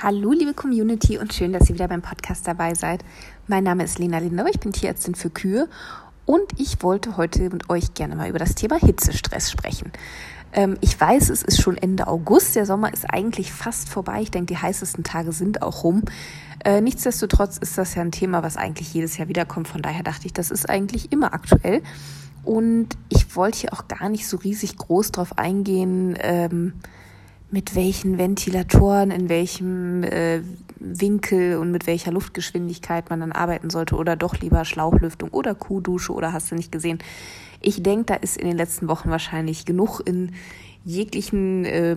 Hallo, liebe Community und schön, dass ihr wieder beim Podcast dabei seid. Mein Name ist Lena Lindau, ich bin Tierärztin für Kühe und ich wollte heute mit euch gerne mal über das Thema Hitzestress sprechen. Ähm, ich weiß, es ist schon Ende August, der Sommer ist eigentlich fast vorbei. Ich denke, die heißesten Tage sind auch rum. Äh, nichtsdestotrotz ist das ja ein Thema, was eigentlich jedes Jahr wiederkommt. Von daher dachte ich, das ist eigentlich immer aktuell. Und ich wollte hier auch gar nicht so riesig groß drauf eingehen. Ähm, mit welchen Ventilatoren, in welchem äh, Winkel und mit welcher Luftgeschwindigkeit man dann arbeiten sollte oder doch lieber Schlauchlüftung oder Kuhdusche oder hast du nicht gesehen. Ich denke, da ist in den letzten Wochen wahrscheinlich genug in jeglichen äh,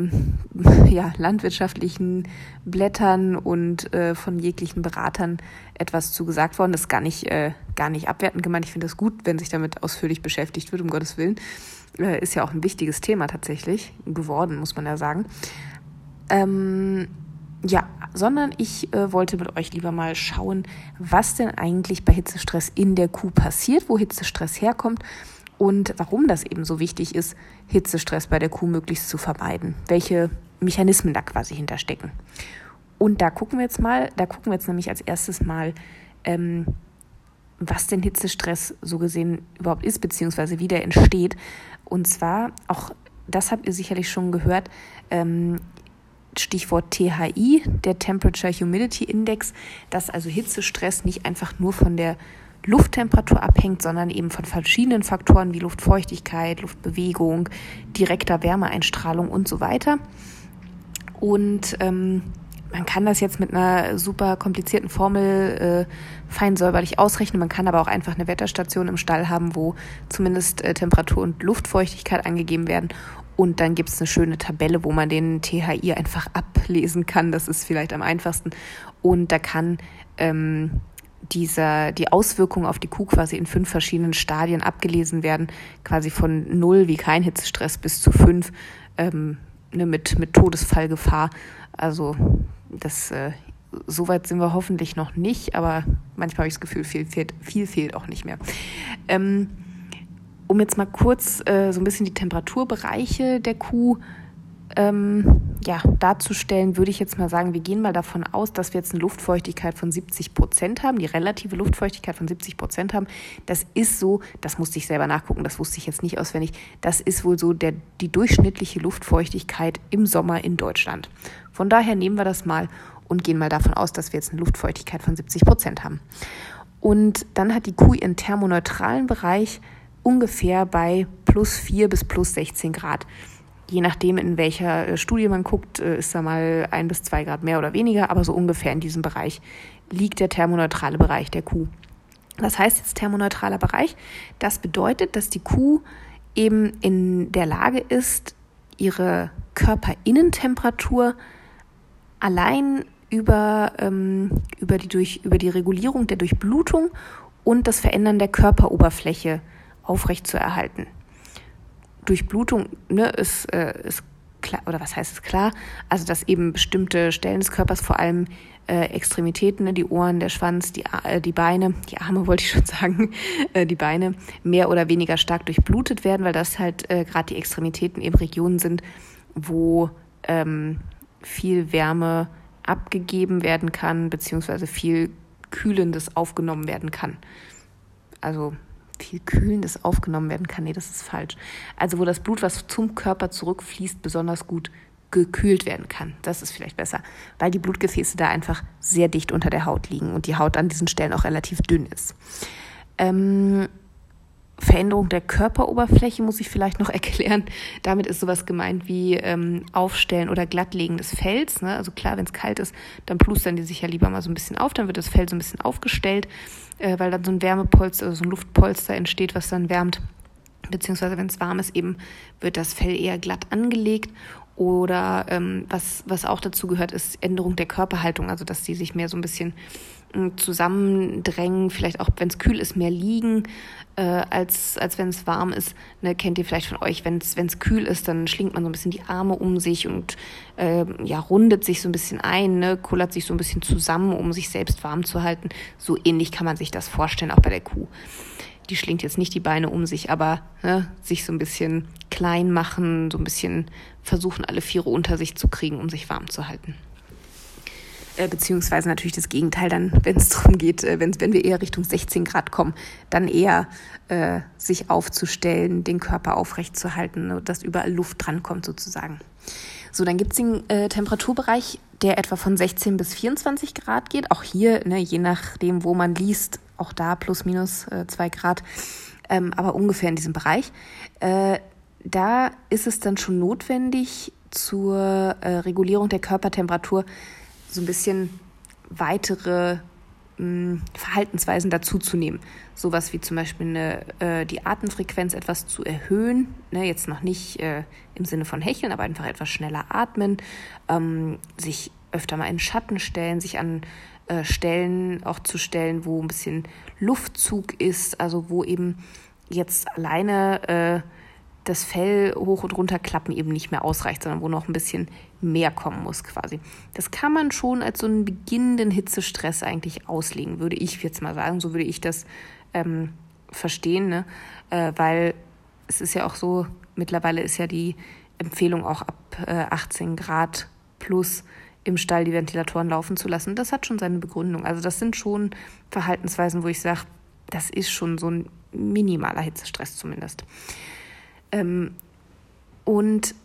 ja, landwirtschaftlichen Blättern und äh, von jeglichen Beratern etwas zugesagt worden. Das ist gar nicht, äh, gar nicht abwertend gemeint. Ich finde es gut, wenn sich damit ausführlich beschäftigt wird, um Gottes Willen. Äh, ist ja auch ein wichtiges Thema tatsächlich geworden, muss man ja sagen. Ähm, ja, sondern ich äh, wollte mit euch lieber mal schauen, was denn eigentlich bei Hitzestress in der Kuh passiert, wo Hitzestress herkommt und warum das eben so wichtig ist, Hitzestress bei der Kuh möglichst zu vermeiden. Welche Mechanismen da quasi hinterstecken. Und da gucken wir jetzt mal, da gucken wir jetzt nämlich als erstes mal, ähm, was denn Hitzestress so gesehen überhaupt ist, beziehungsweise wie der entsteht. Und zwar, auch das habt ihr sicherlich schon gehört, ähm, Stichwort THI, der Temperature Humidity Index, dass also Hitzestress nicht einfach nur von der Lufttemperatur abhängt, sondern eben von verschiedenen Faktoren wie Luftfeuchtigkeit, Luftbewegung, direkter Wärmeeinstrahlung und so weiter. Und ähm, man kann das jetzt mit einer super komplizierten Formel äh, fein säuberlich ausrechnen. Man kann aber auch einfach eine Wetterstation im Stall haben, wo zumindest äh, Temperatur und Luftfeuchtigkeit angegeben werden. Und dann gibt es eine schöne Tabelle, wo man den THI einfach ablesen kann. Das ist vielleicht am einfachsten. Und da kann ähm, dieser, die Auswirkungen auf die Kuh quasi in fünf verschiedenen Stadien abgelesen werden, quasi von null wie kein Hitzestress bis zu fünf ähm, ne, mit, mit Todesfallgefahr. Also das äh, so weit sind wir hoffentlich noch nicht, aber manchmal habe ich das Gefühl, viel fehlt, viel fehlt auch nicht mehr. Ähm, um jetzt mal kurz äh, so ein bisschen die Temperaturbereiche der Kuh ähm, ja, darzustellen, würde ich jetzt mal sagen, wir gehen mal davon aus, dass wir jetzt eine Luftfeuchtigkeit von 70 Prozent haben, die relative Luftfeuchtigkeit von 70 Prozent haben. Das ist so, das musste ich selber nachgucken, das wusste ich jetzt nicht auswendig, das ist wohl so der, die durchschnittliche Luftfeuchtigkeit im Sommer in Deutschland. Von daher nehmen wir das mal und gehen mal davon aus, dass wir jetzt eine Luftfeuchtigkeit von 70 Prozent haben. Und dann hat die Kuh ihren thermoneutralen Bereich ungefähr bei plus 4 bis plus 16 Grad je nachdem, in welcher äh, Studie man guckt, äh, ist da mal ein bis zwei Grad mehr oder weniger, aber so ungefähr in diesem Bereich liegt der thermoneutrale Bereich der Kuh. Was heißt jetzt thermoneutraler Bereich? Das bedeutet, dass die Kuh eben in der Lage ist, ihre Körperinnentemperatur allein über, ähm, über, die durch, über die Regulierung der Durchblutung und das Verändern der Körperoberfläche aufrechtzuerhalten. Durchblutung ne, ist, äh, ist klar, oder was heißt es klar? Also, dass eben bestimmte Stellen des Körpers, vor allem äh, Extremitäten, ne, die Ohren, der Schwanz, die, äh, die Beine, die Arme wollte ich schon sagen, äh, die Beine mehr oder weniger stark durchblutet werden, weil das halt äh, gerade die Extremitäten eben Regionen sind, wo ähm, viel Wärme abgegeben werden kann, beziehungsweise viel Kühlendes aufgenommen werden kann. Also viel Kühlendes aufgenommen werden kann. Nee, das ist falsch. Also wo das Blut, was zum Körper zurückfließt, besonders gut gekühlt werden kann. Das ist vielleicht besser, weil die Blutgefäße da einfach sehr dicht unter der Haut liegen und die Haut an diesen Stellen auch relativ dünn ist. Ähm, Veränderung der Körperoberfläche muss ich vielleicht noch erklären. Damit ist sowas gemeint wie ähm, Aufstellen oder Glattlegen des Fells. Ne? Also klar, wenn es kalt ist, dann plustern die sich ja lieber mal so ein bisschen auf, dann wird das Fell so ein bisschen aufgestellt, äh, weil dann so ein Wärmepolster, also so ein Luftpolster entsteht, was dann wärmt. Beziehungsweise wenn es warm ist, eben wird das Fell eher glatt angelegt oder ähm, was, was auch dazu gehört, ist Änderung der Körperhaltung, also dass die sich mehr so ein bisschen zusammendrängen, vielleicht auch, wenn es kühl ist, mehr liegen, äh, als, als wenn es warm ist. Ne, kennt ihr vielleicht von euch, wenn es kühl ist, dann schlingt man so ein bisschen die Arme um sich und äh, ja, rundet sich so ein bisschen ein, ne, kullert sich so ein bisschen zusammen, um sich selbst warm zu halten. So ähnlich kann man sich das vorstellen, auch bei der Kuh die schlingt jetzt nicht die Beine um sich, aber ne, sich so ein bisschen klein machen, so ein bisschen versuchen, alle Viere unter sich zu kriegen, um sich warm zu halten. Äh, beziehungsweise natürlich das Gegenteil dann, wenn es darum geht, äh, wenn wir eher Richtung 16 Grad kommen, dann eher äh, sich aufzustellen, den Körper aufrecht zu halten, dass überall Luft drankommt sozusagen. So, dann gibt es den äh, Temperaturbereich, der etwa von 16 bis 24 Grad geht. Auch hier, ne, je nachdem, wo man liest, auch da plus minus äh, 2 Grad, ähm, aber ungefähr in diesem Bereich. Äh, da ist es dann schon notwendig, zur äh, Regulierung der Körpertemperatur so ein bisschen weitere mh, Verhaltensweisen dazuzunehmen. Sowas wie zum Beispiel eine, äh, die Atemfrequenz etwas zu erhöhen. Ne, jetzt noch nicht äh, im Sinne von Hecheln, aber einfach etwas schneller atmen, ähm, sich öfter mal in Schatten stellen, sich an äh, Stellen auch zu stellen, wo ein bisschen Luftzug ist, also wo eben jetzt alleine äh, das Fell hoch und runter klappen eben nicht mehr ausreicht, sondern wo noch ein bisschen mehr kommen muss quasi. Das kann man schon als so einen beginnenden Hitzestress eigentlich auslegen, würde ich jetzt mal sagen. So würde ich das ähm, verstehen, ne? Äh, weil es ist ja auch so, mittlerweile ist ja die Empfehlung auch ab äh, 18 Grad plus im Stall die Ventilatoren laufen zu lassen. Das hat schon seine Begründung. Also das sind schon Verhaltensweisen, wo ich sage, das ist schon so ein minimaler Hitzestress zumindest. Ähm, und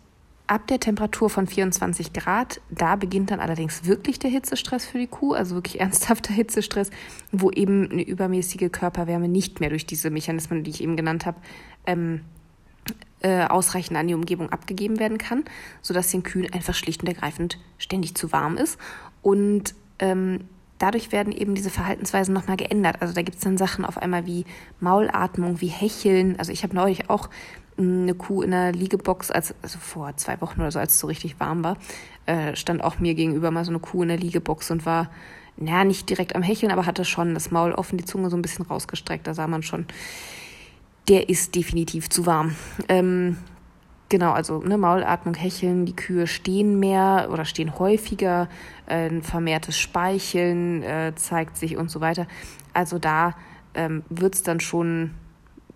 ab der Temperatur von 24 Grad, da beginnt dann allerdings wirklich der Hitzestress für die Kuh, also wirklich ernsthafter Hitzestress, wo eben eine übermäßige Körperwärme nicht mehr durch diese Mechanismen, die ich eben genannt habe, ähm, äh, ausreichend an die Umgebung abgegeben werden kann, sodass den Kühen einfach schlicht und ergreifend ständig zu warm ist. Und ähm, dadurch werden eben diese Verhaltensweisen nochmal geändert. Also da gibt es dann Sachen auf einmal wie Maulatmung, wie Hecheln. Also ich habe neulich auch eine Kuh in der Liegebox, als, also vor zwei Wochen oder so, als es so richtig warm war, äh, stand auch mir gegenüber mal so eine Kuh in der Liegebox und war, naja, nicht direkt am Hecheln, aber hatte schon das Maul offen, die Zunge so ein bisschen rausgestreckt. Da sah man schon, der ist definitiv zu warm. Ähm, genau, also ne, Maulatmung, Hecheln, die Kühe stehen mehr oder stehen häufiger, äh, ein vermehrtes Speicheln äh, zeigt sich und so weiter. Also da ähm, wird's dann schon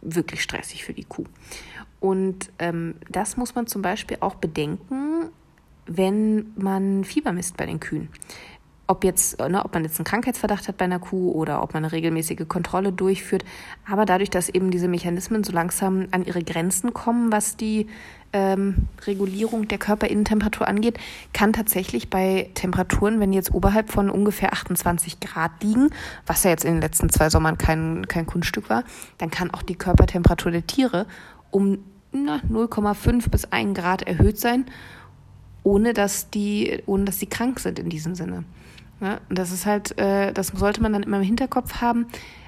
wirklich stressig für die Kuh. Und ähm, das muss man zum Beispiel auch bedenken, wenn man Fieber misst bei den Kühen. Ob, jetzt, ne, ob man jetzt einen Krankheitsverdacht hat bei einer Kuh oder ob man eine regelmäßige Kontrolle durchführt. Aber dadurch, dass eben diese Mechanismen so langsam an ihre Grenzen kommen, was die ähm, Regulierung der Körperinnentemperatur angeht, kann tatsächlich bei Temperaturen, wenn die jetzt oberhalb von ungefähr 28 Grad liegen, was ja jetzt in den letzten zwei Sommern kein, kein Kunststück war, dann kann auch die Körpertemperatur der Tiere um 0,5 bis 1 Grad erhöht sein, ohne dass die, ohne dass die krank sind in diesem Sinne. Ja, das ist halt, äh, das sollte man dann immer im Hinterkopf haben,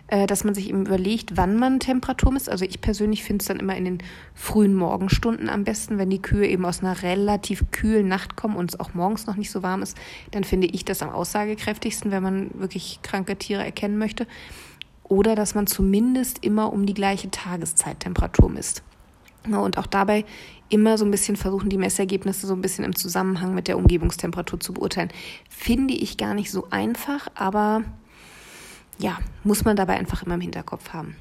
äh, dass man sich eben überlegt, wann man Temperatur misst. Also ich persönlich finde es dann immer in den frühen Morgenstunden am besten, wenn die Kühe eben aus einer relativ kühlen Nacht kommen und es auch morgens noch nicht so warm ist, dann finde ich das am aussagekräftigsten, wenn man wirklich kranke Tiere erkennen möchte. Oder dass man zumindest immer um die gleiche Tageszeittemperatur misst. Und auch dabei immer so ein bisschen versuchen, die Messergebnisse so ein bisschen im Zusammenhang mit der Umgebungstemperatur zu beurteilen. Finde ich gar nicht so einfach, aber ja, muss man dabei einfach immer im Hinterkopf haben.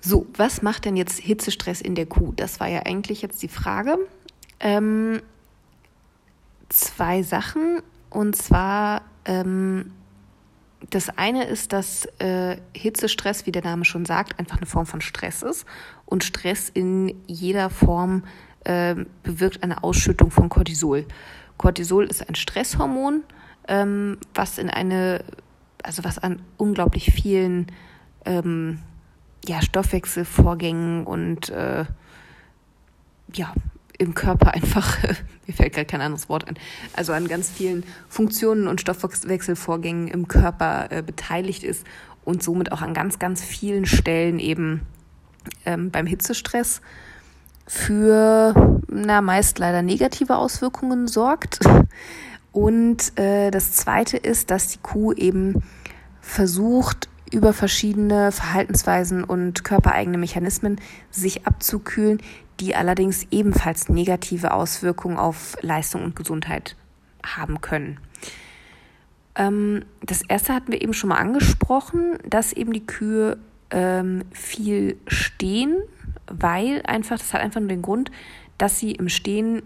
So, was macht denn jetzt Hitzestress in der Kuh? Das war ja eigentlich jetzt die Frage. Ähm, zwei Sachen. Und zwar ähm, das eine ist, dass äh, Hitzestress, wie der Name schon sagt, einfach eine Form von Stress ist. Und Stress in jeder Form äh, bewirkt eine Ausschüttung von Cortisol. Cortisol ist ein Stresshormon, ähm, was in eine, also was an unglaublich vielen ähm, ja, Stoffwechselvorgängen und äh, ja, im Körper einfach, mir fällt gerade kein anderes Wort ein, also an ganz vielen Funktionen und Stoffwechselvorgängen im Körper äh, beteiligt ist und somit auch an ganz, ganz vielen Stellen eben ähm, beim Hitzestress für, na, meist leider negative Auswirkungen sorgt. Und äh, das Zweite ist, dass die Kuh eben versucht, über verschiedene Verhaltensweisen und körpereigene Mechanismen sich abzukühlen, die allerdings ebenfalls negative Auswirkungen auf Leistung und Gesundheit haben können. Ähm, das erste hatten wir eben schon mal angesprochen, dass eben die Kühe ähm, viel stehen, weil einfach, das hat einfach nur den Grund, dass sie im Stehen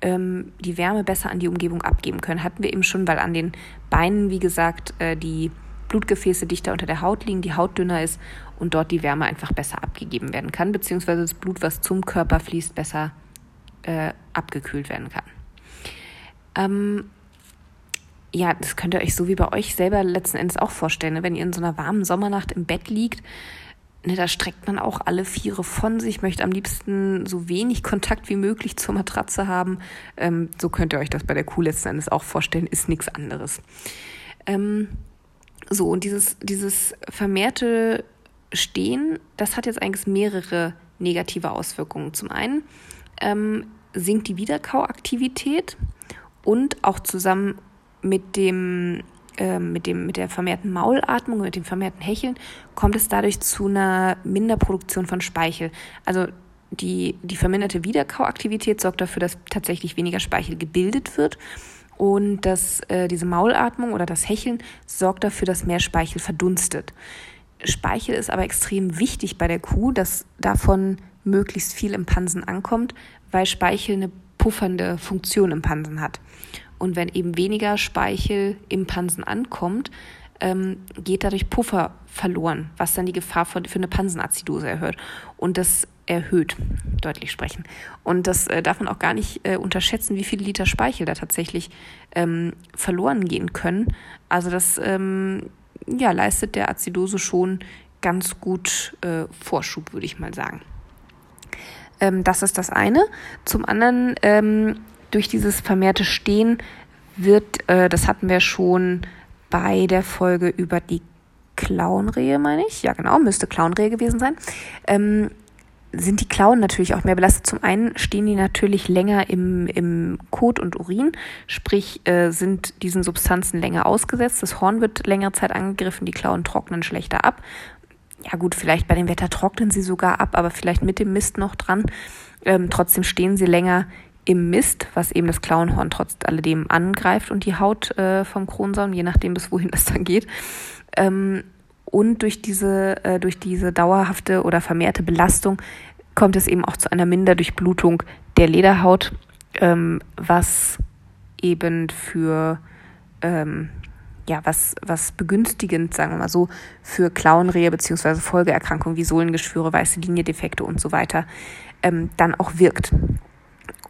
ähm, die Wärme besser an die Umgebung abgeben können. Hatten wir eben schon, weil an den Beinen, wie gesagt, äh, die Blutgefäße dichter unter der Haut liegen, die Haut dünner ist und dort die Wärme einfach besser abgegeben werden kann, beziehungsweise das Blut, was zum Körper fließt, besser äh, abgekühlt werden kann. Ähm, ja, das könnt ihr euch so wie bei euch selber letzten Endes auch vorstellen. Ne? Wenn ihr in so einer warmen Sommernacht im Bett liegt, ne, da streckt man auch alle Viere von sich, möchte am liebsten so wenig Kontakt wie möglich zur Matratze haben. Ähm, so könnt ihr euch das bei der Kuh letzten Endes auch vorstellen, ist nichts anderes. Ähm, so, und dieses, dieses vermehrte Stehen, das hat jetzt eigentlich mehrere negative Auswirkungen. Zum einen ähm, sinkt die Wiederkauaktivität und auch zusammen mit dem äh, mit, dem, mit der vermehrten Maulatmung, mit dem vermehrten Hecheln, kommt es dadurch zu einer Minderproduktion von Speichel. Also die, die verminderte Wiederkauaktivität sorgt dafür, dass tatsächlich weniger Speichel gebildet wird. Und dass äh, diese Maulatmung oder das Hecheln sorgt dafür, dass mehr Speichel verdunstet. Speichel ist aber extrem wichtig bei der Kuh, dass davon möglichst viel im Pansen ankommt, weil Speichel eine puffernde Funktion im Pansen hat. Und wenn eben weniger Speichel im Pansen ankommt, ähm, geht dadurch Puffer verloren, was dann die Gefahr für, für eine Pansenazidose erhöht. Und das erhöht, deutlich sprechen. Und das äh, darf man auch gar nicht äh, unterschätzen, wie viele Liter Speichel da tatsächlich ähm, verloren gehen können. Also das ähm, ja, leistet der Azidose schon ganz gut äh, Vorschub, würde ich mal sagen. Ähm, das ist das eine. Zum anderen ähm, durch dieses vermehrte Stehen wird, äh, das hatten wir schon bei der Folge über die Clownrehe, meine ich. Ja, genau, müsste Clownrehe gewesen sein. Ähm, sind die Klauen natürlich auch mehr belastet. Zum einen stehen die natürlich länger im, im Kot und Urin, sprich äh, sind diesen Substanzen länger ausgesetzt. Das Horn wird längere Zeit angegriffen, die Klauen trocknen schlechter ab. Ja gut, vielleicht bei dem Wetter trocknen sie sogar ab, aber vielleicht mit dem Mist noch dran. Ähm, trotzdem stehen sie länger im Mist, was eben das Klauenhorn trotz alledem angreift und die Haut äh, vom Kronsaum, je nachdem bis wohin das dann geht. Ähm, und durch diese, äh, durch diese dauerhafte oder vermehrte Belastung kommt es eben auch zu einer Minderdurchblutung der Lederhaut, ähm, was eben für ähm, ja, was, was begünstigend, sagen wir mal so, für Klauenrehe beziehungsweise Folgeerkrankungen wie Sohlengeschwüre, weiße Linie-Defekte und so weiter ähm, dann auch wirkt.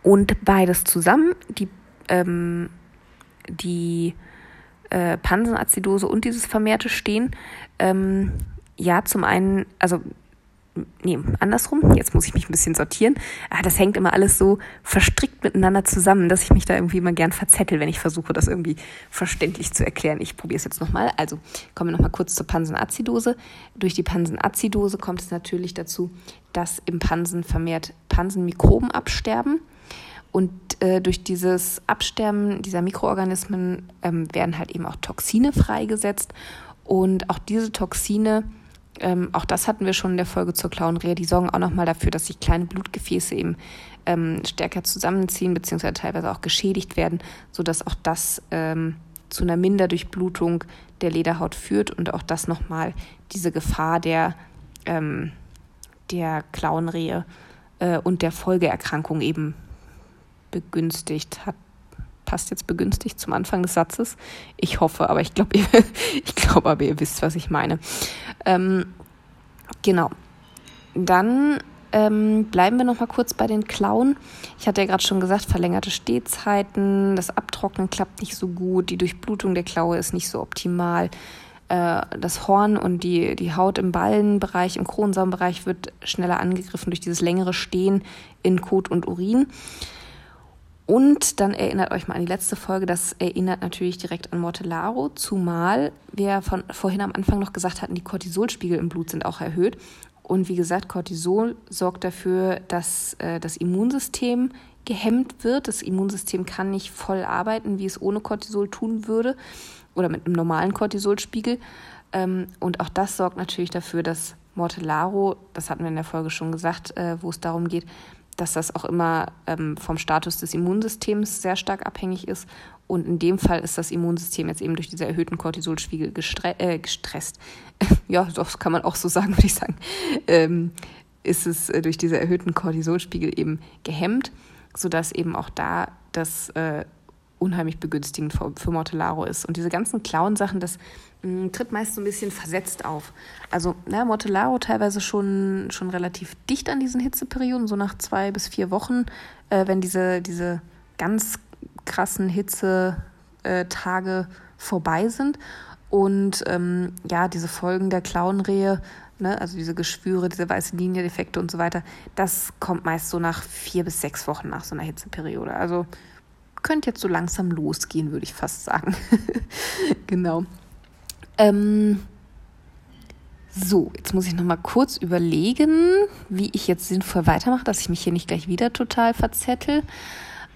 Und beides zusammen, die, ähm, die äh, Pansenazidose und dieses vermehrte Stehen, ähm, ja, zum einen, also nee, andersrum, jetzt muss ich mich ein bisschen sortieren. Ah, das hängt immer alles so verstrickt miteinander zusammen, dass ich mich da irgendwie immer gern verzettel, wenn ich versuche, das irgendwie verständlich zu erklären. Ich probiere es jetzt nochmal. Also kommen wir nochmal kurz zur Pansenazidose. Durch die Pansenazidose kommt es natürlich dazu, dass im Pansen vermehrt Pansenmikroben absterben. Und äh, durch dieses Absterben dieser Mikroorganismen ähm, werden halt eben auch Toxine freigesetzt. Und auch diese Toxine, ähm, auch das hatten wir schon in der Folge zur Klauenrehe, die sorgen auch nochmal dafür, dass sich kleine Blutgefäße eben ähm, stärker zusammenziehen, beziehungsweise teilweise auch geschädigt werden, sodass auch das ähm, zu einer Minderdurchblutung der Lederhaut führt und auch das nochmal diese Gefahr der, ähm, der Klauenrehe äh, und der Folgeerkrankung eben begünstigt hat. Passt jetzt begünstigt zum Anfang des Satzes? Ich hoffe, aber ich glaube, ich glaube, aber ihr wisst, was ich meine. Ähm, genau. Dann ähm, bleiben wir noch mal kurz bei den Klauen. Ich hatte ja gerade schon gesagt, verlängerte Stehzeiten, das Abtrocknen klappt nicht so gut, die Durchblutung der Klaue ist nicht so optimal. Äh, das Horn und die, die Haut im Ballenbereich, im Kronsaumbereich wird schneller angegriffen durch dieses längere Stehen in Kot und Urin. Und dann erinnert euch mal an die letzte Folge. Das erinnert natürlich direkt an Mortellaro, zumal wir von vorhin am Anfang noch gesagt hatten, die Cortisolspiegel im Blut sind auch erhöht. Und wie gesagt, Cortisol sorgt dafür, dass äh, das Immunsystem gehemmt wird. Das Immunsystem kann nicht voll arbeiten, wie es ohne Cortisol tun würde oder mit einem normalen Cortisolspiegel. Ähm, und auch das sorgt natürlich dafür, dass Mortellaro, das hatten wir in der Folge schon gesagt, äh, wo es darum geht, dass das auch immer ähm, vom Status des Immunsystems sehr stark abhängig ist. Und in dem Fall ist das Immunsystem jetzt eben durch diese erhöhten Cortisolspiegel gestre äh, gestresst. ja, das kann man auch so sagen, würde ich sagen. Ähm, ist es äh, durch diese erhöhten Cortisolspiegel eben gehemmt, sodass eben auch da das äh, unheimlich begünstigend für, für Mortellaro ist. Und diese ganzen Clown-Sachen, das mh, mm, tritt meist so ein bisschen versetzt auf. Also na, Mortellaro teilweise schon, schon relativ dicht an diesen Hitzeperioden, so nach zwei bis vier Wochen, äh, wenn diese, diese ganz krassen Hitzetage vorbei sind. Und ähm, ja, diese Folgen der Clownrehe, ne, also diese Geschwüre, diese weiße Liniendefekte und so weiter, das kommt meist so nach vier bis sechs Wochen nach so einer Hitzeperiode. Also könnte jetzt so langsam losgehen, würde ich fast sagen. genau. Ähm, so, jetzt muss ich noch mal kurz überlegen, wie ich jetzt sinnvoll weitermache, dass ich mich hier nicht gleich wieder total verzettel.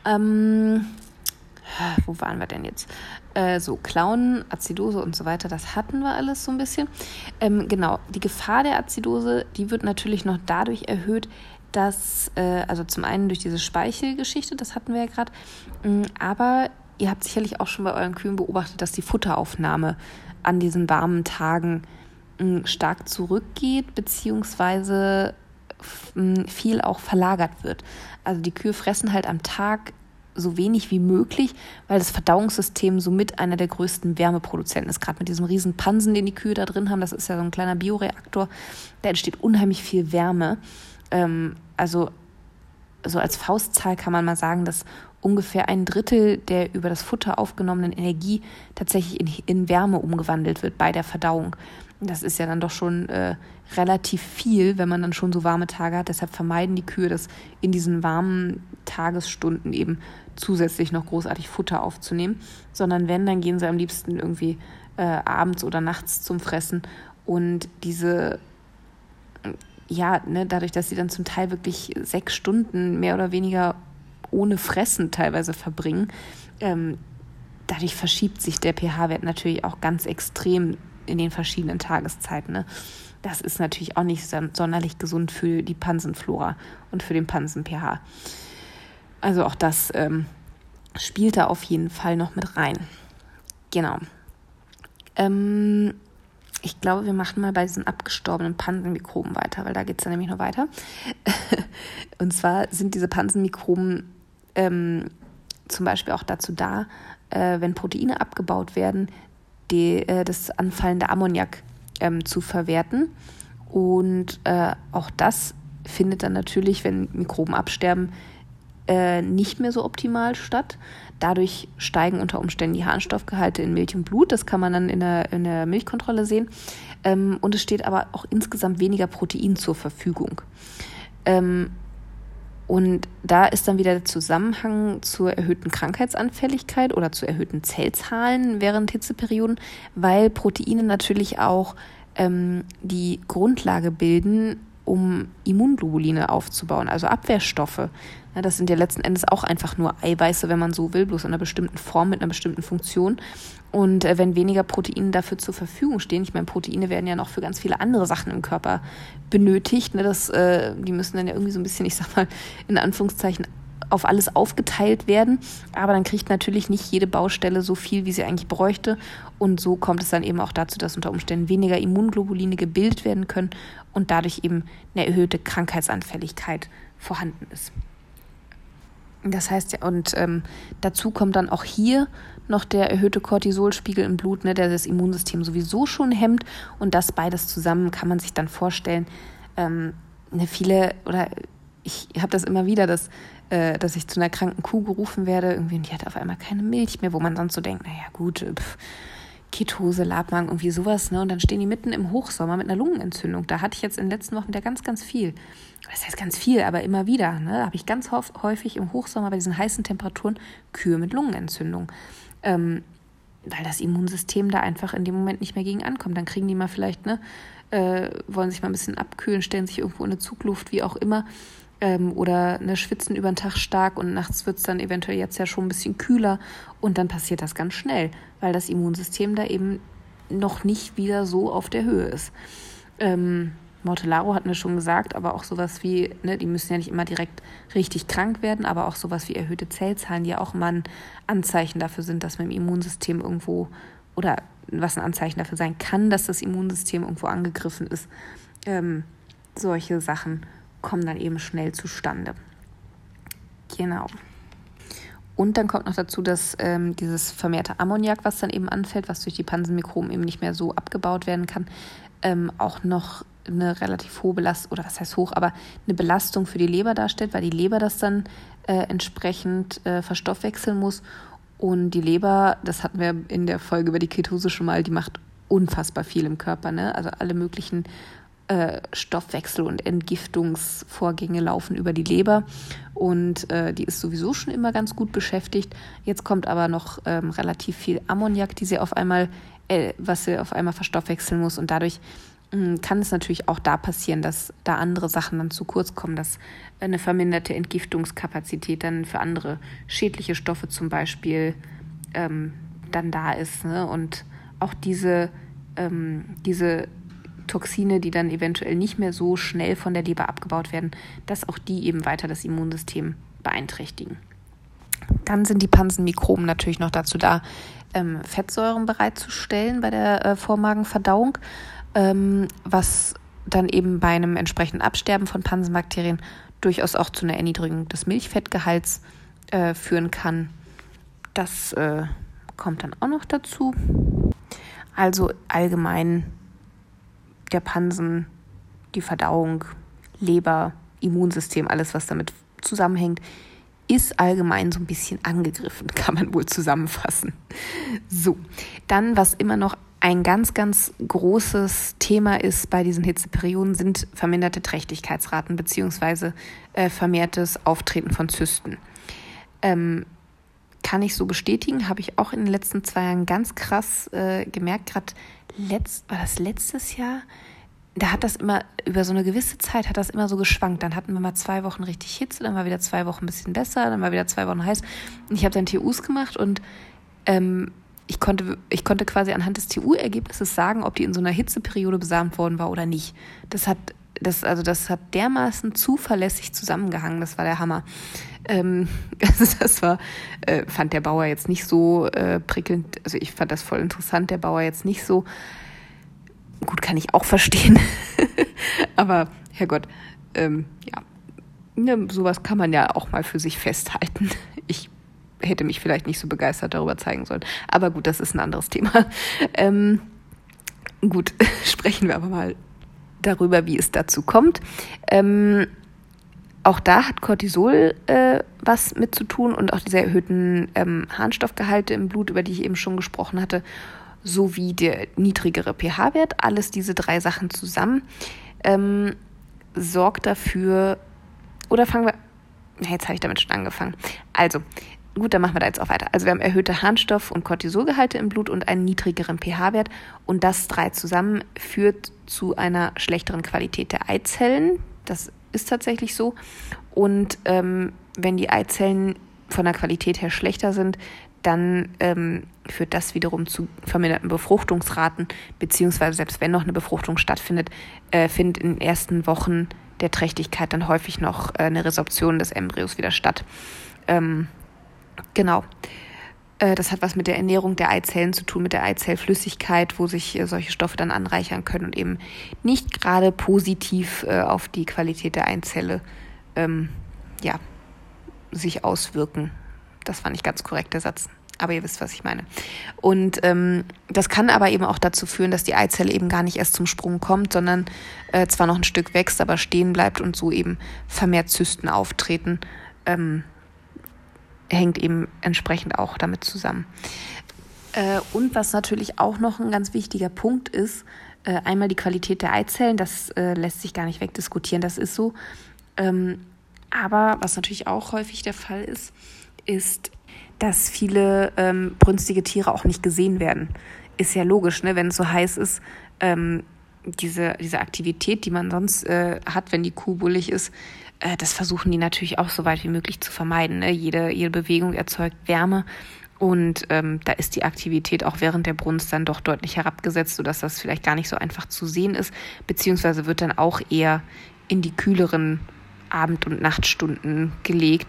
Ähm, wo waren wir denn jetzt? Äh, so, Clown, Azidose und so weiter, das hatten wir alles so ein bisschen. Ähm, genau, die Gefahr der Azidose, die wird natürlich noch dadurch erhöht, dass, äh, also zum einen durch diese Speichelgeschichte, das hatten wir ja gerade, mm, aber ihr habt sicherlich auch schon bei euren Kühen beobachtet, dass die Futteraufnahme an diesen warmen Tagen mm, stark zurückgeht, beziehungsweise mm, viel auch verlagert wird. Also die Kühe fressen halt am Tag so wenig wie möglich, weil das Verdauungssystem somit einer der größten Wärmeproduzenten ist. Gerade mit diesem riesen Pansen, den die Kühe da drin haben, das ist ja so ein kleiner Bioreaktor, da entsteht unheimlich viel Wärme. Ähm, also so als Faustzahl kann man mal sagen, dass ungefähr ein Drittel der über das Futter aufgenommenen Energie tatsächlich in, in Wärme umgewandelt wird bei der Verdauung. Das ist ja dann doch schon äh, relativ viel, wenn man dann schon so warme Tage hat. Deshalb vermeiden die Kühe das in diesen warmen Tagesstunden eben zusätzlich noch großartig Futter aufzunehmen, sondern wenn, dann gehen sie am liebsten irgendwie äh, abends oder nachts zum Fressen. Und diese ja, ne, dadurch, dass sie dann zum Teil wirklich sechs Stunden mehr oder weniger ohne Fressen teilweise verbringen, ähm, dadurch verschiebt sich der pH-Wert natürlich auch ganz extrem in den verschiedenen Tageszeiten. Ne? Das ist natürlich auch nicht sonderlich gesund für die Pansenflora und für den Pansen-pH. Also auch das ähm, spielt da auf jeden Fall noch mit rein. Genau. Ähm, ich glaube, wir machen mal bei diesen abgestorbenen Pansenmikroben weiter, weil da geht es dann nämlich noch weiter. und zwar sind diese Pansenmikroben ähm, zum Beispiel auch dazu da, äh, wenn Proteine abgebaut werden, die, äh, das anfallende Ammoniak ähm, zu verwerten. Und äh, auch das findet dann natürlich, wenn Mikroben absterben, äh, nicht mehr so optimal statt. Dadurch steigen unter Umständen die Harnstoffgehalte in Milch und Blut. Das kann man dann in der, in der Milchkontrolle sehen. Ähm, und es steht aber auch insgesamt weniger Protein zur Verfügung. Ähm, und da ist dann wieder der Zusammenhang zur erhöhten Krankheitsanfälligkeit oder zu erhöhten Zellzahlen während Hitzeperioden, weil Proteine natürlich auch ähm, die Grundlage bilden, um Immunglobuline aufzubauen, also Abwehrstoffe. Ja, das sind ja letzten Endes auch einfach nur Eiweiße, wenn man so will, bloß in einer bestimmten Form mit einer bestimmten Funktion. Und äh, wenn weniger Proteine dafür zur Verfügung stehen, ich meine, Proteine werden ja noch für ganz viele andere Sachen im Körper benötigt. Ne, das, äh, die müssen dann ja irgendwie so ein bisschen, ich sag mal, in Anführungszeichen auf alles aufgeteilt werden. Aber dann kriegt natürlich nicht jede Baustelle so viel, wie sie eigentlich bräuchte. Und so kommt es dann eben auch dazu, dass unter Umständen weniger Immunglobuline gebildet werden können und dadurch eben eine erhöhte Krankheitsanfälligkeit vorhanden ist. Das heißt ja, und ähm, dazu kommt dann auch hier noch der erhöhte Cortisolspiegel im Blut, ne, der das Immunsystem sowieso schon hemmt. Und das beides zusammen kann man sich dann vorstellen. Ähm, ne, viele, oder ich habe das immer wieder, dass, äh, dass ich zu einer kranken Kuh gerufen werde, irgendwie, und die hat auf einmal keine Milch mehr, wo man sonst so denkt, naja, gut, pff, Ketose, Labmagen, irgendwie sowas, ne? Und dann stehen die mitten im Hochsommer mit einer Lungenentzündung. Da hatte ich jetzt in den letzten Wochen wieder ganz, ganz viel. Das heißt ganz viel, aber immer wieder, ne? Da habe ich ganz häufig im Hochsommer bei diesen heißen Temperaturen Kühe mit Lungenentzündung. Ähm, weil das Immunsystem da einfach in dem Moment nicht mehr gegen ankommt. Dann kriegen die mal vielleicht, ne, äh, wollen sich mal ein bisschen abkühlen, stellen sich irgendwo in eine Zugluft, wie auch immer ähm, oder ne, schwitzen über den Tag stark und nachts wird es dann eventuell jetzt ja schon ein bisschen kühler und dann passiert das ganz schnell, weil das Immunsystem da eben noch nicht wieder so auf der Höhe ist. Ähm, Mortellaro hatten wir schon gesagt, aber auch sowas wie, ne, die müssen ja nicht immer direkt richtig krank werden, aber auch sowas wie erhöhte Zellzahlen, die ja auch immer ein Anzeichen dafür sind, dass man im Immunsystem irgendwo oder was ein Anzeichen dafür sein kann, dass das Immunsystem irgendwo angegriffen ist. Ähm, solche Sachen kommen dann eben schnell zustande. Genau. Und dann kommt noch dazu, dass ähm, dieses vermehrte Ammoniak, was dann eben anfällt, was durch die Pansenmikroben eben nicht mehr so abgebaut werden kann, ähm, auch noch eine relativ hohe Belastung, oder was heißt hoch, aber eine Belastung für die Leber darstellt, weil die Leber das dann äh, entsprechend äh, verstoffwechseln muss. Und die Leber, das hatten wir in der Folge über die Ketose schon mal, die macht unfassbar viel im Körper. Ne? Also alle möglichen äh, Stoffwechsel- und Entgiftungsvorgänge laufen über die Leber und äh, die ist sowieso schon immer ganz gut beschäftigt. Jetzt kommt aber noch ähm, relativ viel Ammoniak, die sie auf einmal, äh, was sie auf einmal verstoffwechseln muss und dadurch hm, kann es natürlich auch da passieren, dass da andere Sachen dann zu kurz kommen, dass eine verminderte Entgiftungskapazität dann für andere schädliche Stoffe zum Beispiel ähm, dann da ist. Ne? Und auch diese, ähm, diese Toxine, die dann eventuell nicht mehr so schnell von der Leber abgebaut werden, dass auch die eben weiter das Immunsystem beeinträchtigen. Dann sind die Pansenmikroben natürlich noch dazu da, ähm, Fettsäuren bereitzustellen bei der äh, Vormagenverdauung, ähm, was dann eben bei einem entsprechenden Absterben von Pansenbakterien durchaus auch zu einer Erniedrigung des Milchfettgehalts äh, führen kann. Das äh, kommt dann auch noch dazu. Also allgemein der Pansen, die Verdauung, Leber, Immunsystem, alles, was damit zusammenhängt, ist allgemein so ein bisschen angegriffen, kann man wohl zusammenfassen. So, dann, was immer noch ein ganz, ganz großes Thema ist bei diesen Hitzeperioden, sind verminderte Trächtigkeitsraten beziehungsweise äh, vermehrtes Auftreten von Zysten. Ähm, kann ich so bestätigen, habe ich auch in den letzten zwei Jahren ganz krass äh, gemerkt, gerade letzt, war das letztes Jahr? Da hat das immer, über so eine gewisse Zeit hat das immer so geschwankt. Dann hatten wir mal zwei Wochen richtig Hitze, dann war wieder zwei Wochen ein bisschen besser, dann war wieder zwei Wochen heiß. Und ich habe dann TUs gemacht und ähm, ich konnte, ich konnte quasi anhand des TU-Ergebnisses sagen, ob die in so einer Hitzeperiode besamt worden war oder nicht. Das hat, das, also das hat dermaßen zuverlässig zusammengehangen, das war der Hammer. Ähm, also das war, äh, fand der Bauer jetzt nicht so äh, prickelnd, also ich fand das voll interessant, der Bauer jetzt nicht so. Gut, kann ich auch verstehen. Aber Herrgott, ähm, ja, ne, sowas kann man ja auch mal für sich festhalten. Ich hätte mich vielleicht nicht so begeistert darüber zeigen sollen. Aber gut, das ist ein anderes Thema. Ähm, gut, sprechen wir aber mal darüber, wie es dazu kommt. Ähm, auch da hat Cortisol äh, was mit zu tun und auch diese erhöhten ähm, Harnstoffgehalte im Blut, über die ich eben schon gesprochen hatte, sowie der niedrigere pH-Wert. Alles diese drei Sachen zusammen ähm, sorgt dafür, oder fangen wir, jetzt habe ich damit schon angefangen. Also, gut, dann machen wir da jetzt auch weiter. Also wir haben erhöhte Harnstoff- und Cortisolgehalte im Blut und einen niedrigeren pH-Wert. Und das drei zusammen führt zu einer schlechteren Qualität der Eizellen. Das ist tatsächlich so. Und ähm, wenn die Eizellen von der Qualität her schlechter sind, dann ähm, führt das wiederum zu verminderten Befruchtungsraten, beziehungsweise selbst wenn noch eine Befruchtung stattfindet, äh, findet in den ersten Wochen der Trächtigkeit dann häufig noch äh, eine Resorption des Embryos wieder statt. Ähm, Genau. Äh, das hat was mit der Ernährung der Eizellen zu tun, mit der Eizellflüssigkeit, wo sich äh, solche Stoffe dann anreichern können und eben nicht gerade positiv äh, auf die Qualität der Eizelle ähm, ja, sich auswirken. Das war nicht ganz korrekt, der Satz. Aber ihr wisst, was ich meine. Und ähm, das kann aber eben auch dazu führen, dass die Eizelle eben gar nicht erst zum Sprung kommt, sondern äh, zwar noch ein Stück wächst, aber stehen bleibt und so eben vermehrt Zysten auftreten. Ähm, hängt eben entsprechend auch damit zusammen. Äh, und was natürlich auch noch ein ganz wichtiger Punkt ist, äh, einmal die Qualität der Eizellen, das äh, lässt sich gar nicht wegdiskutieren, das ist so. Ähm, aber was natürlich auch häufig der Fall ist, ist, dass viele ähm, brünstige Tiere auch nicht gesehen werden. Ist ja logisch, ne? wenn es so heiß ist, ähm, diese, diese Aktivität, die man sonst äh, hat, wenn die Kuh bullig ist, äh, das versuchen die natürlich auch so weit wie möglich zu vermeiden. Ne? Jede, jede Bewegung erzeugt Wärme und ähm, da ist die Aktivität auch während der Brunst dann doch deutlich herabgesetzt, sodass das vielleicht gar nicht so einfach zu sehen ist, beziehungsweise wird dann auch eher in die kühleren Abend- und Nachtstunden gelegt.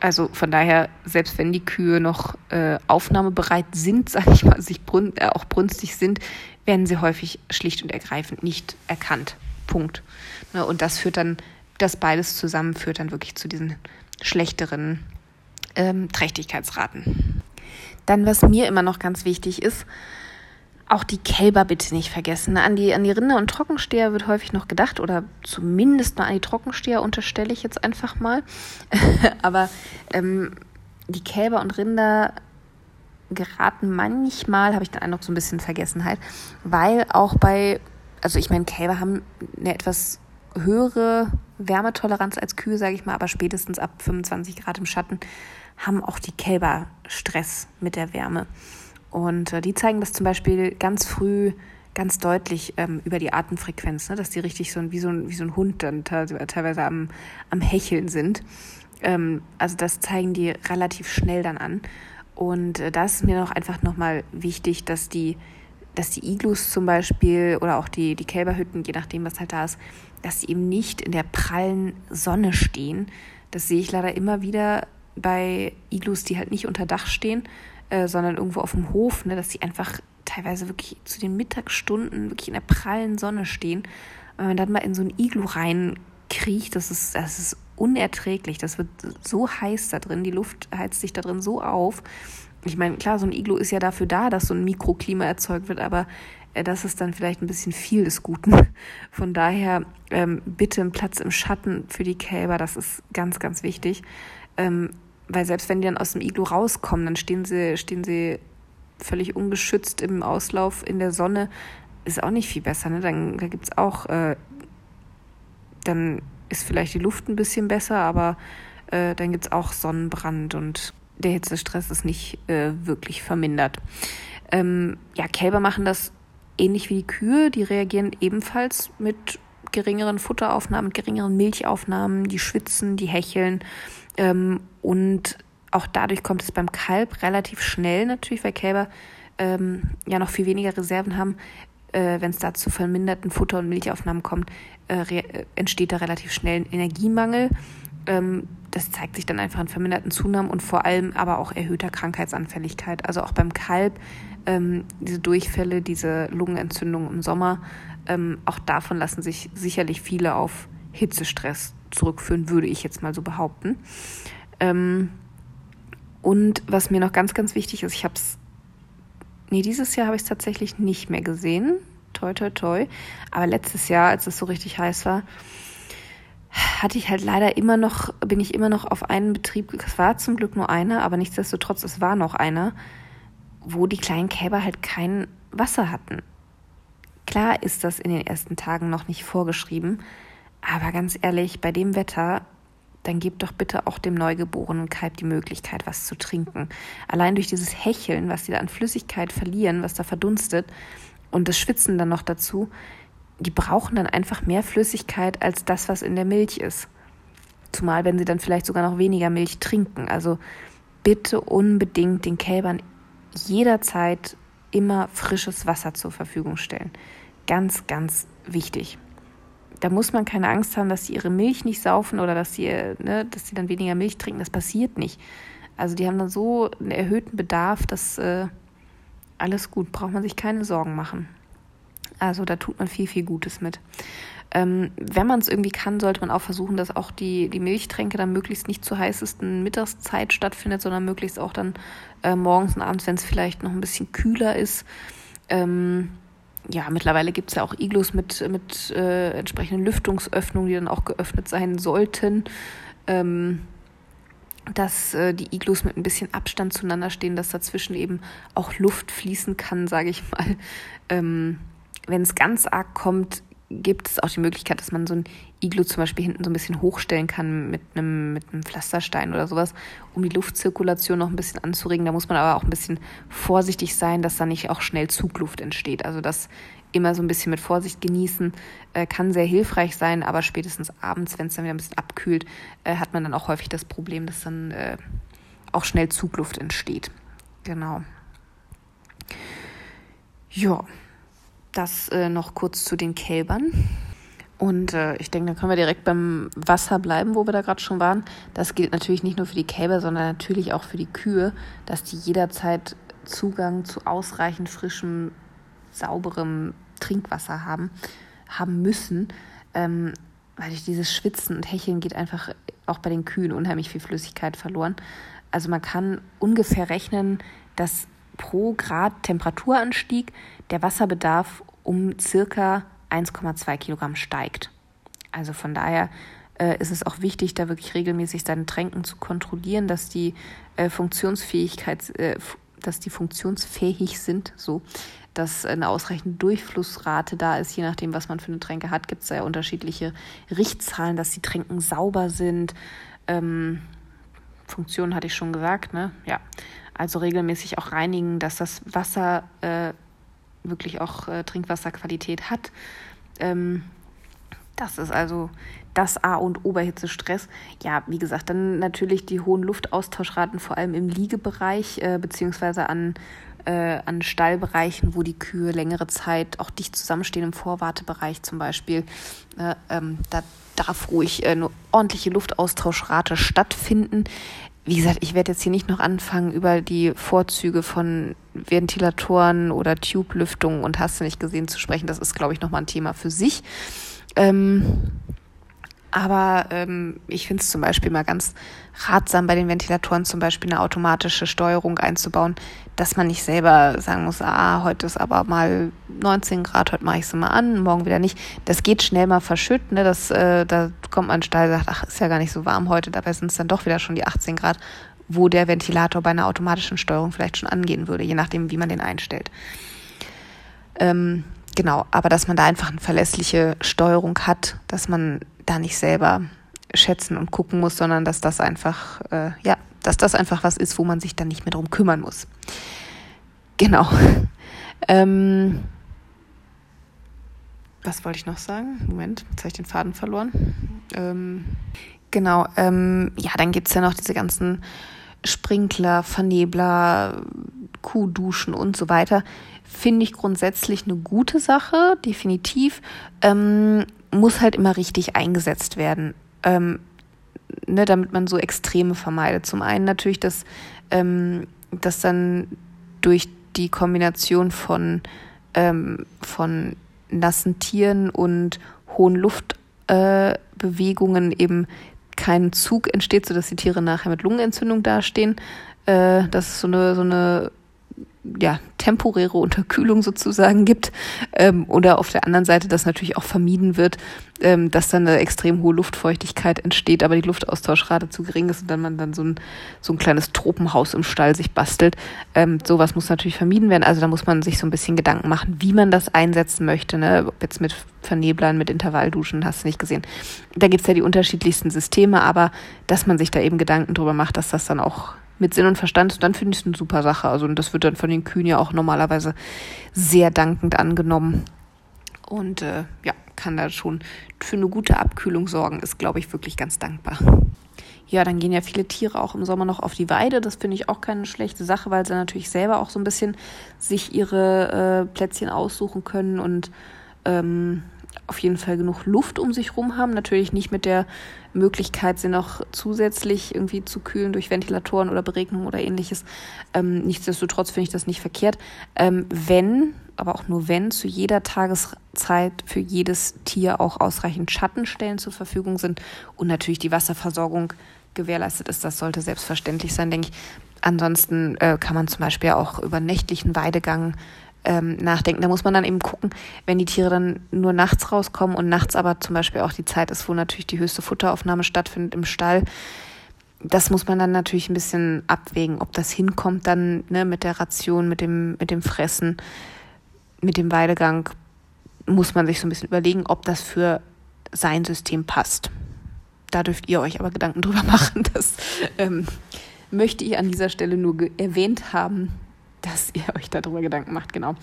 Also von daher, selbst wenn die Kühe noch äh, aufnahmebereit sind, sage ich mal, sich brun äh, auch brunstig sind, werden sie häufig schlicht und ergreifend nicht erkannt. Punkt. Ne, und das führt dann das beides zusammen führt dann wirklich zu diesen schlechteren ähm, Trächtigkeitsraten. Dann, was mir immer noch ganz wichtig ist, auch die Kälber bitte nicht vergessen. An die, an die Rinder und Trockensteher wird häufig noch gedacht oder zumindest mal an die Trockensteher unterstelle ich jetzt einfach mal. Aber ähm, die Kälber und Rinder geraten manchmal, habe ich den Eindruck, so ein bisschen Vergessenheit, weil auch bei, also ich meine, Kälber haben eine etwas höhere Wärmetoleranz als Kühe, sage ich mal, aber spätestens ab 25 Grad im Schatten haben auch die Kälber Stress mit der Wärme. Und äh, die zeigen das zum Beispiel ganz früh ganz deutlich ähm, über die Atemfrequenz, ne? dass die richtig so ein, wie, so ein, wie so ein Hund dann teilweise am, am Hecheln sind. Ähm, also das zeigen die relativ schnell dann an. Und äh, da ist mir noch einfach nochmal wichtig, dass die, dass die Iglus zum Beispiel oder auch die, die Kälberhütten, je nachdem, was halt da ist, dass sie eben nicht in der prallen Sonne stehen. Das sehe ich leider immer wieder bei Iglus, die halt nicht unter Dach stehen, äh, sondern irgendwo auf dem Hof, ne, dass die einfach teilweise wirklich zu den Mittagsstunden wirklich in der prallen Sonne stehen. Wenn man dann mal in so ein Iglu reinkriecht, das ist, das ist unerträglich. Das wird so heiß da drin, die Luft heizt sich da drin so auf. Ich meine, klar, so ein Iglu ist ja dafür da, dass so ein Mikroklima erzeugt wird, aber das ist dann vielleicht ein bisschen viel des Guten. Von daher ähm, bitte einen Platz im Schatten für die Kälber, das ist ganz, ganz wichtig. Ähm, weil selbst wenn die dann aus dem Iglu rauskommen, dann stehen sie, stehen sie völlig ungeschützt im Auslauf in der Sonne. Ist auch nicht viel besser, ne? Dann da gibt es auch, äh, dann ist vielleicht die Luft ein bisschen besser, aber äh, dann gibt es auch Sonnenbrand und der Hitzestress ist nicht äh, wirklich vermindert. Ähm, ja, Kälber machen das ähnlich wie die Kühe, die reagieren ebenfalls mit geringeren Futteraufnahmen, mit geringeren Milchaufnahmen, die schwitzen, die hecheln ähm, und auch dadurch kommt es beim Kalb relativ schnell natürlich, weil Kälber ähm, ja noch viel weniger Reserven haben. Äh, Wenn es da zu verminderten Futter- und Milchaufnahmen kommt, äh, äh, entsteht da relativ schnell ein Energiemangel. Ähm, das zeigt sich dann einfach in verminderten Zunahmen und vor allem aber auch erhöhter Krankheitsanfälligkeit. Also auch beim Kalb ähm, diese Durchfälle, diese Lungenentzündung im Sommer, ähm, auch davon lassen sich sicherlich viele auf Hitzestress zurückführen, würde ich jetzt mal so behaupten. Ähm, und was mir noch ganz, ganz wichtig ist, ich habe es, nee, dieses Jahr habe ich es tatsächlich nicht mehr gesehen. Toi, toi, toi. Aber letztes Jahr, als es so richtig heiß war, hatte ich halt leider immer noch, bin ich immer noch auf einen Betrieb, es war zum Glück nur einer, aber nichtsdestotrotz, es war noch einer, wo die kleinen Kälber halt kein Wasser hatten. Klar ist das in den ersten Tagen noch nicht vorgeschrieben, aber ganz ehrlich, bei dem Wetter, dann gebt doch bitte auch dem neugeborenen Kalb die Möglichkeit, was zu trinken. Allein durch dieses Hecheln, was sie da an Flüssigkeit verlieren, was da verdunstet und das Schwitzen dann noch dazu, die brauchen dann einfach mehr Flüssigkeit als das, was in der Milch ist. Zumal, wenn sie dann vielleicht sogar noch weniger Milch trinken. Also bitte unbedingt den Kälbern jederzeit immer frisches Wasser zur Verfügung stellen. Ganz, ganz wichtig da muss man keine Angst haben, dass sie ihre Milch nicht saufen oder dass sie, ne, dass sie dann weniger Milch trinken. Das passiert nicht. Also die haben dann so einen erhöhten Bedarf, dass äh, alles gut, braucht man sich keine Sorgen machen. Also da tut man viel, viel Gutes mit. Ähm, wenn man es irgendwie kann, sollte man auch versuchen, dass auch die, die Milchtränke dann möglichst nicht zur heißesten Mittagszeit stattfindet, sondern möglichst auch dann äh, morgens und abends, wenn es vielleicht noch ein bisschen kühler ist. Ähm, ja, mittlerweile gibt es ja auch Iglus mit, mit äh, entsprechenden Lüftungsöffnungen, die dann auch geöffnet sein sollten. Ähm, dass äh, die Iglus mit ein bisschen Abstand zueinander stehen, dass dazwischen eben auch Luft fließen kann, sage ich mal. Ähm, Wenn es ganz arg kommt, gibt es auch die Möglichkeit, dass man so ein Iglu zum Beispiel hinten so ein bisschen hochstellen kann mit einem, mit einem Pflasterstein oder sowas, um die Luftzirkulation noch ein bisschen anzuregen. Da muss man aber auch ein bisschen vorsichtig sein, dass da nicht auch schnell Zugluft entsteht. Also das immer so ein bisschen mit Vorsicht genießen äh, kann sehr hilfreich sein, aber spätestens abends, wenn es dann wieder ein bisschen abkühlt, äh, hat man dann auch häufig das Problem, dass dann äh, auch schnell Zugluft entsteht. Genau. Ja, das äh, noch kurz zu den Kälbern. Und äh, ich denke, dann können wir direkt beim Wasser bleiben, wo wir da gerade schon waren. Das gilt natürlich nicht nur für die Kälber, sondern natürlich auch für die Kühe, dass die jederzeit Zugang zu ausreichend frischem, sauberem Trinkwasser haben, haben müssen. Ähm, weil durch dieses Schwitzen und Hecheln geht einfach auch bei den Kühen unheimlich viel Flüssigkeit verloren. Also man kann ungefähr rechnen, dass pro Grad Temperaturanstieg der Wasserbedarf um circa 1,2 Kilogramm steigt. Also von daher äh, ist es auch wichtig, da wirklich regelmäßig seine Tränken zu kontrollieren, dass die äh, Funktionsfähigkeit, äh, dass die funktionsfähig sind, so dass eine ausreichende Durchflussrate da ist, je nachdem, was man für eine Tränke hat, gibt es ja unterschiedliche Richtzahlen, dass die Tränken sauber sind. Ähm, Funktion hatte ich schon gesagt, ne? Ja. Also regelmäßig auch reinigen, dass das Wasser äh, wirklich auch äh, Trinkwasserqualität hat. Ähm, das ist also das A und O bei Hitzestress. Ja, wie gesagt, dann natürlich die hohen Luftaustauschraten, vor allem im Liegebereich, äh, beziehungsweise an, äh, an Stallbereichen, wo die Kühe längere Zeit auch dicht zusammenstehen, im Vorwartebereich zum Beispiel. Äh, ähm, da darf ruhig äh, eine ordentliche Luftaustauschrate stattfinden. Wie gesagt, ich werde jetzt hier nicht noch anfangen, über die Vorzüge von Ventilatoren oder Tube-Lüftung und hast du nicht gesehen zu sprechen. Das ist, glaube ich, nochmal ein Thema für sich. Ähm, aber ähm, ich finde es zum Beispiel mal ganz ratsam, bei den Ventilatoren zum Beispiel eine automatische Steuerung einzubauen, dass man nicht selber sagen muss, ah, heute ist aber mal 19 Grad, heute mache ich es mal an, morgen wieder nicht. Das geht schnell mal verschütt, ne? Das, äh, da kommt man Stall und sagt, ach, ist ja gar nicht so warm heute, dabei sind es dann doch wieder schon die 18 Grad, wo der Ventilator bei einer automatischen Steuerung vielleicht schon angehen würde, je nachdem, wie man den einstellt. Ähm, genau, aber dass man da einfach eine verlässliche Steuerung hat, dass man da nicht selber schätzen und gucken muss, sondern dass das einfach, äh, ja, dass das einfach was ist, wo man sich dann nicht mehr drum kümmern muss. Genau. ähm, was wollte ich noch sagen? Moment, jetzt habe ich den Faden verloren. Ähm, genau, ähm, ja, dann gibt es ja noch diese ganzen Sprinkler, Vernebler, Kuhduschen und so weiter. Finde ich grundsätzlich eine gute Sache, definitiv. Ähm, muss halt immer richtig eingesetzt werden, ähm, ne, damit man so Extreme vermeidet. Zum einen natürlich, dass, ähm, dass dann durch die Kombination von, ähm, von nassen Tieren und hohen Luftbewegungen äh, eben kein Zug entsteht, sodass die Tiere nachher mit Lungenentzündung dastehen. Äh, das ist so eine, so eine ja, temporäre Unterkühlung sozusagen gibt ähm, oder auf der anderen Seite, dass natürlich auch vermieden wird, ähm, dass dann eine extrem hohe Luftfeuchtigkeit entsteht, aber die Luftaustauschrate zu gering ist und dann man dann so ein, so ein kleines Tropenhaus im Stall sich bastelt. Ähm, sowas muss natürlich vermieden werden. Also da muss man sich so ein bisschen Gedanken machen, wie man das einsetzen möchte. Ne? Ob jetzt mit Verneblern, mit Intervallduschen, hast du nicht gesehen. Da gibt's ja die unterschiedlichsten Systeme, aber dass man sich da eben Gedanken drüber macht, dass das dann auch mit Sinn und Verstand, dann finde ich es eine super Sache. Also und das wird dann von den Kühen ja auch normalerweise sehr dankend angenommen. Und äh, ja, kann da schon für eine gute Abkühlung sorgen, ist, glaube ich, wirklich ganz dankbar. Ja, dann gehen ja viele Tiere auch im Sommer noch auf die Weide. Das finde ich auch keine schlechte Sache, weil sie natürlich selber auch so ein bisschen sich ihre äh, Plätzchen aussuchen können und ähm, auf jeden Fall genug Luft um sich rum haben. Natürlich nicht mit der Möglichkeit, sie noch zusätzlich irgendwie zu kühlen durch Ventilatoren oder Beregnung oder ähnliches. Ähm, nichtsdestotrotz finde ich das nicht verkehrt. Ähm, wenn, aber auch nur wenn, zu jeder Tageszeit für jedes Tier auch ausreichend Schattenstellen zur Verfügung sind und natürlich die Wasserversorgung gewährleistet ist, das sollte selbstverständlich sein, denke ich. Ansonsten äh, kann man zum Beispiel auch über nächtlichen Weidegang ähm, nachdenken. Da muss man dann eben gucken, wenn die Tiere dann nur nachts rauskommen und nachts aber zum Beispiel auch die Zeit ist, wo natürlich die höchste Futteraufnahme stattfindet im Stall. Das muss man dann natürlich ein bisschen abwägen, ob das hinkommt dann ne, mit der Ration, mit dem, mit dem Fressen, mit dem Weidegang. Muss man sich so ein bisschen überlegen, ob das für sein System passt. Da dürft ihr euch aber Gedanken drüber machen. Das ähm, möchte ich an dieser Stelle nur erwähnt haben dass ihr euch darüber Gedanken macht, genau.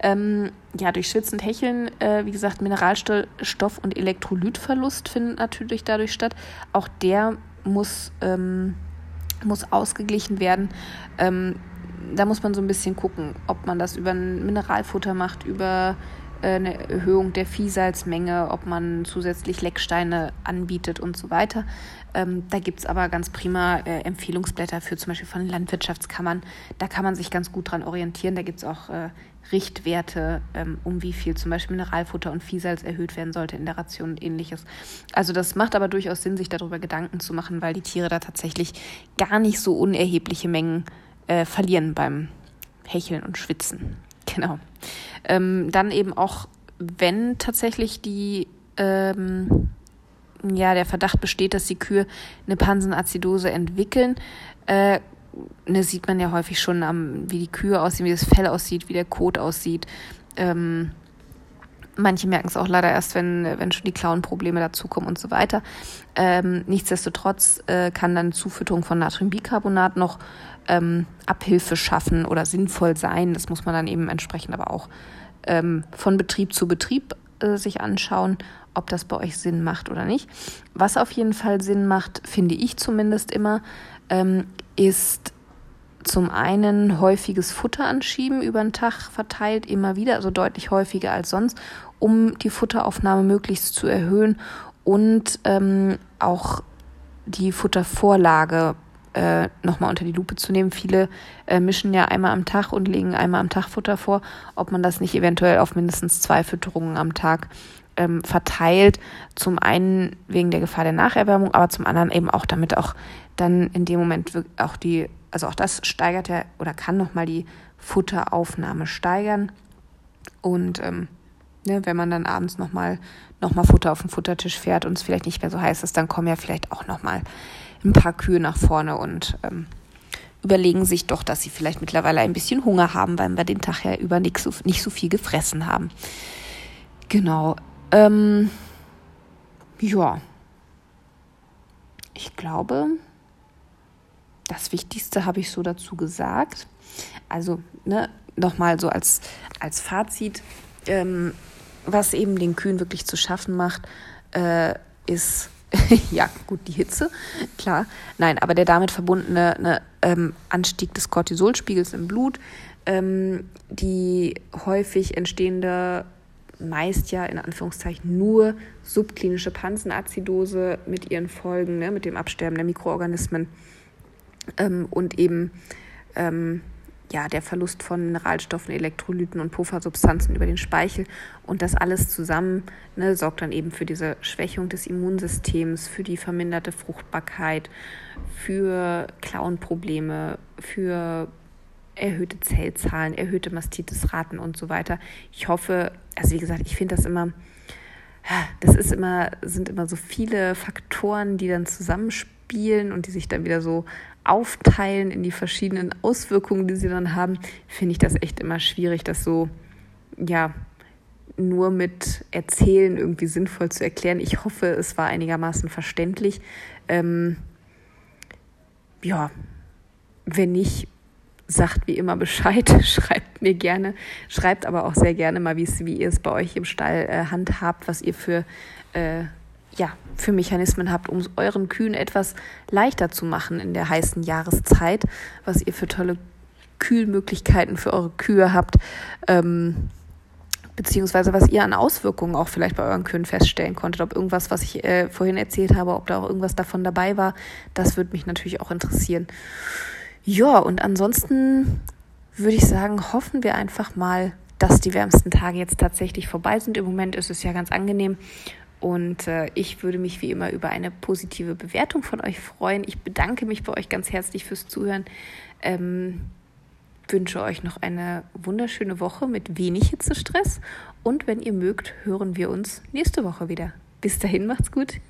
Ähm, ja, durch Schwitzen und Hecheln, äh, wie gesagt, Mineralstoff- und Elektrolytverlust findet natürlich dadurch statt. Auch der muss, ähm, muss ausgeglichen werden. Ähm, da muss man so ein bisschen gucken, ob man das über ein Mineralfutter macht, über äh, eine Erhöhung der Viehsalzmenge, ob man zusätzlich Lecksteine anbietet und so weiter. Ähm, da gibt es aber ganz prima äh, Empfehlungsblätter für zum Beispiel von Landwirtschaftskammern. Da kann man sich ganz gut dran orientieren. Da gibt es auch äh, Richtwerte, ähm, um wie viel zum Beispiel Mineralfutter und Viehsalz erhöht werden sollte in der Ration und ähnliches. Also das macht aber durchaus Sinn, sich darüber Gedanken zu machen, weil die Tiere da tatsächlich gar nicht so unerhebliche Mengen äh, verlieren beim Hecheln und Schwitzen. Genau. Ähm, dann eben auch, wenn tatsächlich die ähm, ja, der Verdacht besteht, dass die Kühe eine Pansenazidose entwickeln, äh, ne, sieht man ja häufig schon, am, wie die Kühe aussehen, wie das Fell aussieht, wie der Kot aussieht. Ähm, manche merken es auch leider erst, wenn, wenn schon die Klauenprobleme dazukommen und so weiter. Ähm, nichtsdestotrotz äh, kann dann Zufütterung von Natriumbicarbonat noch ähm, Abhilfe schaffen oder sinnvoll sein. Das muss man dann eben entsprechend aber auch ähm, von Betrieb zu Betrieb äh, sich anschauen, ob das bei euch Sinn macht oder nicht. Was auf jeden Fall Sinn macht, finde ich zumindest immer, ähm, ist zum einen häufiges Futter anschieben über den Tag verteilt, immer wieder, also deutlich häufiger als sonst, um die Futteraufnahme möglichst zu erhöhen und ähm, auch die Futtervorlage äh, nochmal unter die Lupe zu nehmen. Viele äh, mischen ja einmal am Tag und legen einmal am Tag Futter vor, ob man das nicht eventuell auf mindestens zwei Fütterungen am Tag ähm, verteilt. Zum einen wegen der Gefahr der Nacherwärmung, aber zum anderen eben auch, damit auch dann in dem Moment auch die, also auch das steigert ja oder kann nochmal die Futteraufnahme steigern. Und ähm, ne, wenn man dann abends nochmal noch mal Futter auf den Futtertisch fährt und es vielleicht nicht mehr so heiß ist, dann kommen ja vielleicht auch nochmal ein paar Kühe nach vorne und ähm, überlegen sich doch, dass sie vielleicht mittlerweile ein bisschen Hunger haben, weil wir den Tag ja über nicht so, nicht so viel gefressen haben. Genau. Ähm, ja. Ich glaube, das Wichtigste habe ich so dazu gesagt. Also, ne, nochmal so als, als Fazit, ähm, was eben den Kühen wirklich zu schaffen macht, äh, ist ja, gut, die Hitze, klar. Nein, aber der damit verbundene ne, ähm, Anstieg des Cortisolspiegels im Blut, ähm, die häufig entstehende, meist ja in Anführungszeichen nur subklinische Pansenazidose mit ihren Folgen, ne, mit dem Absterben der Mikroorganismen ähm, und eben ähm, ja, der Verlust von Mineralstoffen, Elektrolyten und Puffersubstanzen über den Speichel. Und das alles zusammen ne, sorgt dann eben für diese Schwächung des Immunsystems, für die verminderte Fruchtbarkeit, für Klauenprobleme, für erhöhte Zellzahlen, erhöhte Mastitisraten und so weiter. Ich hoffe, also wie gesagt, ich finde das immer, das ist immer, sind immer so viele Faktoren, die dann zusammenspielen und die sich dann wieder so aufteilen in die verschiedenen Auswirkungen, die sie dann haben, finde ich das echt immer schwierig, das so, ja, nur mit Erzählen irgendwie sinnvoll zu erklären. Ich hoffe, es war einigermaßen verständlich. Ähm, ja, wenn nicht, sagt wie immer Bescheid, schreibt mir gerne, schreibt aber auch sehr gerne mal, wie ihr es bei euch im Stall äh, handhabt, was ihr für äh, ja, für Mechanismen habt, um es euren Kühen etwas leichter zu machen in der heißen Jahreszeit, was ihr für tolle Kühlmöglichkeiten für eure Kühe habt, ähm, beziehungsweise was ihr an Auswirkungen auch vielleicht bei euren Kühen feststellen konntet, ob irgendwas, was ich äh, vorhin erzählt habe, ob da auch irgendwas davon dabei war, das würde mich natürlich auch interessieren. Ja, und ansonsten würde ich sagen, hoffen wir einfach mal, dass die wärmsten Tage jetzt tatsächlich vorbei sind. Im Moment ist es ja ganz angenehm und äh, ich würde mich wie immer über eine positive Bewertung von euch freuen. Ich bedanke mich bei euch ganz herzlich fürs Zuhören. Ähm, wünsche euch noch eine wunderschöne Woche mit wenig Hitzestress. Und wenn ihr mögt, hören wir uns nächste Woche wieder. Bis dahin, macht's gut.